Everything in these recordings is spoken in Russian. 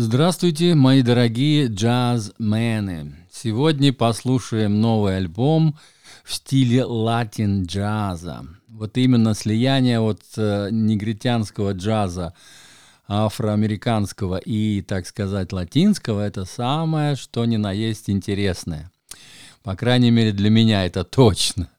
Здравствуйте, мои дорогие джазмены. Сегодня послушаем новый альбом в стиле латин-джаза. Вот именно слияние вот э, негритянского джаза, афроамериканского и, так сказать, латинского – это самое, что ни на есть интересное. По крайней мере, для меня это точно.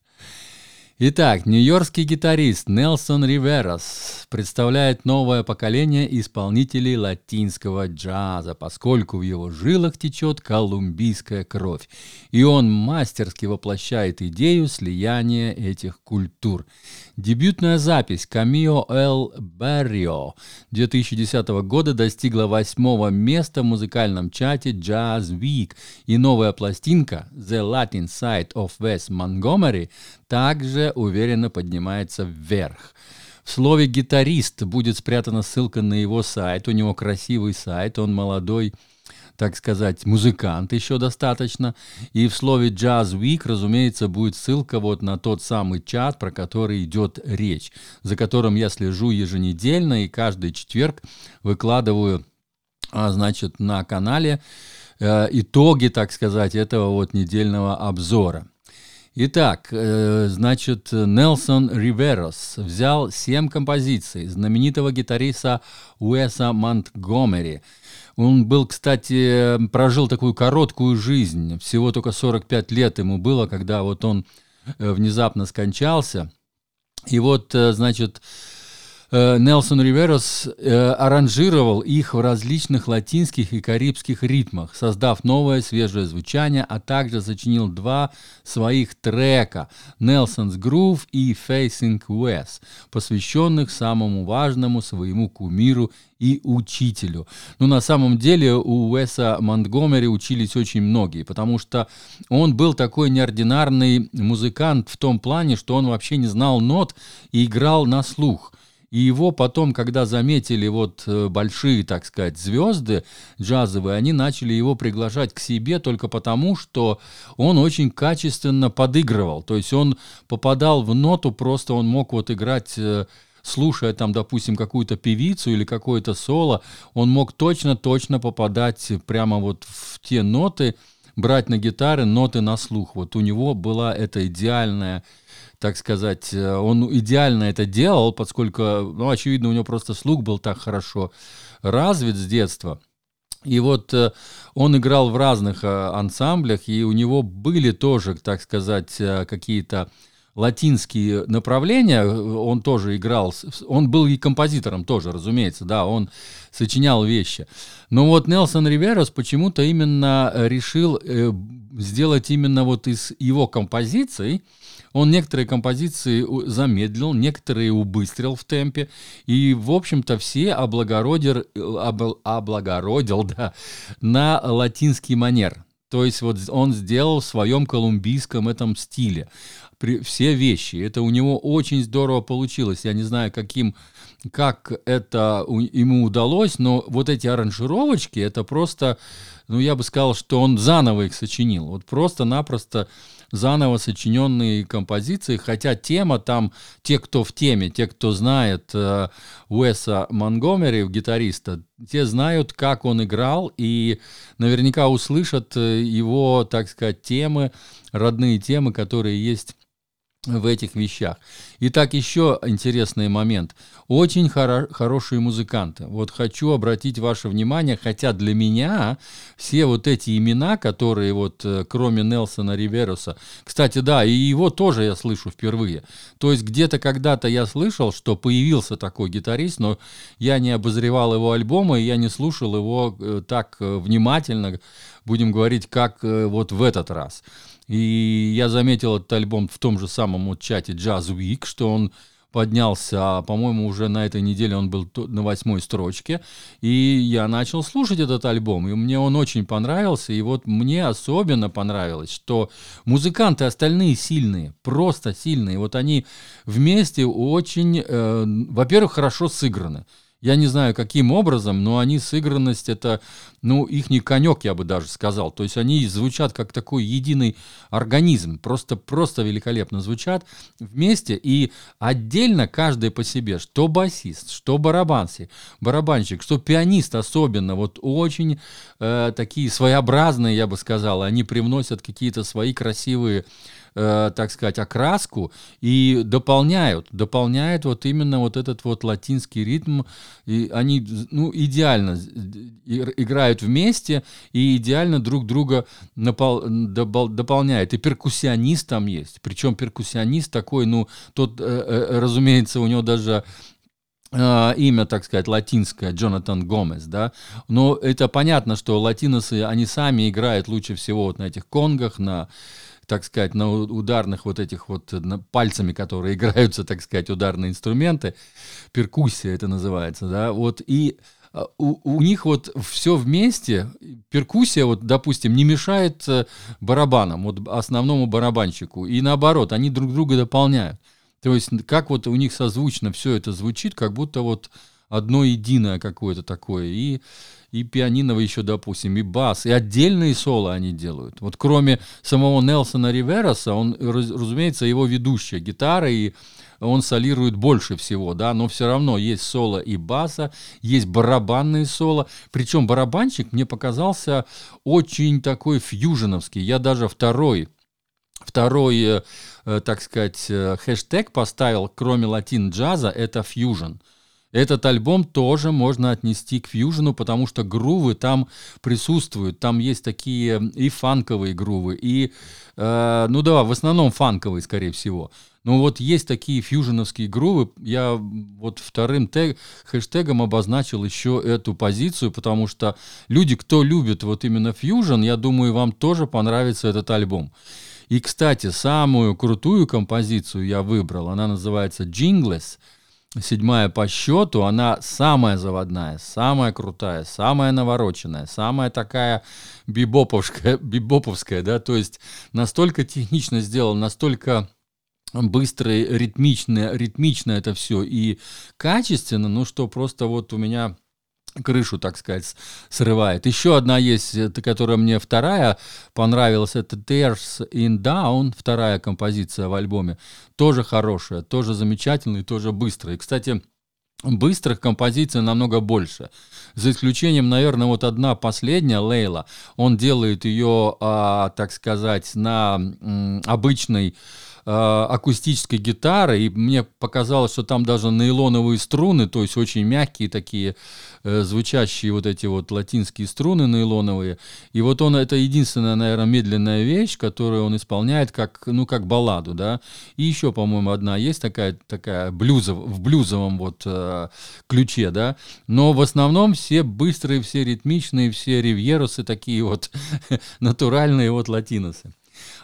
Итак, нью-йоркский гитарист Нелсон Риверас представляет новое поколение исполнителей латинского джаза, поскольку в его жилах течет колумбийская кровь, и он мастерски воплощает идею слияния этих культур. Дебютная запись «Камио Эл Баррио» 2010 года достигла восьмого места в музыкальном чате Jazz Week, и новая пластинка «The Latin Side of West Montgomery» также уверенно поднимается вверх. В слове «гитарист» будет спрятана ссылка на его сайт. У него красивый сайт, он молодой, так сказать, музыкант еще достаточно. И в слове «Jazz Week», разумеется, будет ссылка вот на тот самый чат, про который идет речь, за которым я слежу еженедельно и каждый четверг выкладываю, а, значит, на канале э, итоги, так сказать, этого вот недельного обзора. Итак, э, значит, Нелсон Риверос взял семь композиций знаменитого гитариста Уэса Монтгомери. Он был, кстати, прожил такую короткую жизнь, всего только 45 лет ему было, когда вот он э, внезапно скончался. И вот, э, значит, Нелсон Риверос э, аранжировал их в различных латинских и карибских ритмах, создав новое свежее звучание, а также сочинил два своих трека «Nelson's Groove» и «Facing West», посвященных самому важному своему кумиру и учителю. Но на самом деле у Уэса Монтгомери учились очень многие, потому что он был такой неординарный музыкант в том плане, что он вообще не знал нот и играл на слух – и его потом, когда заметили вот э, большие, так сказать, звезды джазовые, они начали его приглашать к себе только потому, что он очень качественно подыгрывал. То есть он попадал в ноту, просто он мог вот играть э, слушая там, допустим, какую-то певицу или какое-то соло, он мог точно-точно попадать прямо вот в те ноты, брать на гитары ноты на слух. Вот у него была эта идеальная так сказать, э, он идеально это делал, поскольку, ну, очевидно, у него просто слух был так хорошо развит с детства. И вот э, он играл в разных э, ансамблях, и у него были тоже, так сказать, какие-то латинские направления, он тоже играл, он был и композитором тоже, разумеется, да, он сочинял вещи. Но вот Нелсон Риверос почему-то именно решил сделать именно вот из его композиций, он некоторые композиции замедлил, некоторые убыстрил в темпе, и, в общем-то, все облагородил, облагородил да, на латинский манер. То есть вот он сделал в своем колумбийском этом стиле все вещи. Это у него очень здорово получилось. Я не знаю, каким, как это ему удалось, но вот эти аранжировочки, это просто, ну, я бы сказал, что он заново их сочинил. Вот просто-напросто заново сочиненные композиции, хотя тема там, те, кто в теме, те, кто знает э, Уэса Монгомери, гитариста, те знают, как он играл, и наверняка услышат э, его, так сказать, темы, родные темы, которые есть в этих вещах. Итак, еще интересный момент. Очень хоро- хорошие музыканты. Вот хочу обратить ваше внимание, хотя для меня все вот эти имена, которые вот э, кроме Нелсона Ривероса, кстати, да, и его тоже я слышу впервые. То есть где-то когда-то я слышал, что появился такой гитарист, но я не обозревал его альбомы, я не слушал его э, так э, внимательно, будем говорить, как вот в этот раз. И я заметил этот альбом в том же самом вот чате Jazz Week, что он поднялся, а, по-моему, уже на этой неделе он был на восьмой строчке, и я начал слушать этот альбом, и мне он очень понравился, и вот мне особенно понравилось, что музыканты остальные сильные, просто сильные, вот они вместе очень, э, во-первых, хорошо сыграны, Я не знаю, каким образом, но они сыгранность это, ну, их не конек, я бы даже сказал. То есть они звучат как такой единый организм, просто, просто великолепно звучат вместе и отдельно каждый по себе, что басист, что барабанси, барабанщик, что пианист особенно, вот очень э, такие своеобразные, я бы сказал, они привносят какие-то свои красивые э, так сказать, окраску и дополняют, дополняют вот именно вот этот вот латинский ритм. И они, ну, идеально играют вместе и идеально друг друга напол, дополняют. И перкуссионист там есть. Причем перкуссионист такой, ну, тот, э, э, разумеется, у него даже имя, так сказать, латинское, Джонатан Гомес, да, но это понятно, что латиносы, они сами играют лучше всего вот на этих конгах, на так сказать, на ударных вот этих вот на пальцами, которые играются, так сказать, ударные инструменты, перкуссия это называется, да, вот и а, у, у них вот все вместе, перкуссия, вот, допустим, не мешает э, барабанам, вот основному барабанщику, и наоборот, они друг друга дополняют. То есть как вот у них созвучно все это звучит, как будто вот одно единое какое-то такое. И и пианино еще, допустим, и бас, и отдельные соло они делают. Вот кроме самого Нелсона Ривероса, он, разумеется, его ведущая гитара, и он солирует больше всего, да, но все равно есть соло и баса, есть барабанные соло, причем барабанщик мне показался очень такой фьюженовский, я даже второй Второй, э, э так сказать, э, хэштег поставил, кроме латин-джаза, это фьюжн. Этот альбом тоже можно отнести к фьюжену, потому что грувы там присутствуют. Там есть такие и фанковые грувы, и, э, ну да, в основном фанковые, скорее всего. Но вот есть такие фьюженовские грувы. Я вот вторым тег, хэштегом обозначил еще эту позицию, потому что люди, кто любит вот именно фьюжен, я думаю, вам тоже понравится этот альбом. И, кстати, самую крутую композицию я выбрал. Она называется «Jingless» седьмая по счету, она самая заводная, самая крутая, самая навороченная, самая такая бибоповская, бибоповская, да, то есть настолько технично сделано, настолько быстро, ритмично, ритмично это все и качественно, ну что просто вот у меня крышу, так сказать, срывает. Еще одна есть, которая мне вторая понравилась, это Tears in Down, вторая композиция в альбоме. Тоже хорошая, тоже замечательная, тоже быстрая. Кстати, быстрых композиций намного больше. За исключением, наверное, вот одна последняя, Лейла, он делает ее, а, так сказать, на м, обычной акустической гитары, и мне показалось, что там даже нейлоновые струны, то есть очень мягкие такие, э, звучащие вот эти вот латинские струны нейлоновые. И вот он, это единственная, наверное, медленная вещь, которую он исполняет как, ну, как балладу, да. И еще, по-моему, одна есть такая, такая блюзов, в блюзовом вот э, ключе, да. Но в основном все быстрые, все ритмичные, все ривьерусы такие вот натуральные вот латиносы.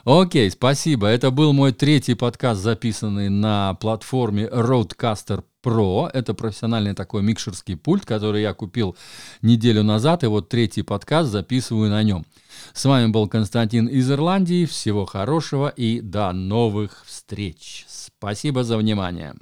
Окей, спасибо. Это был мой третий подкаст, записанный на платформе Roadcaster Pro. Это профессиональный такой микшерский пульт, который я купил неделю назад, и вот третий подкаст записываю на нем. С вами был Константин из Ирландии. Всего хорошего и до новых встреч. Спасибо за внимание.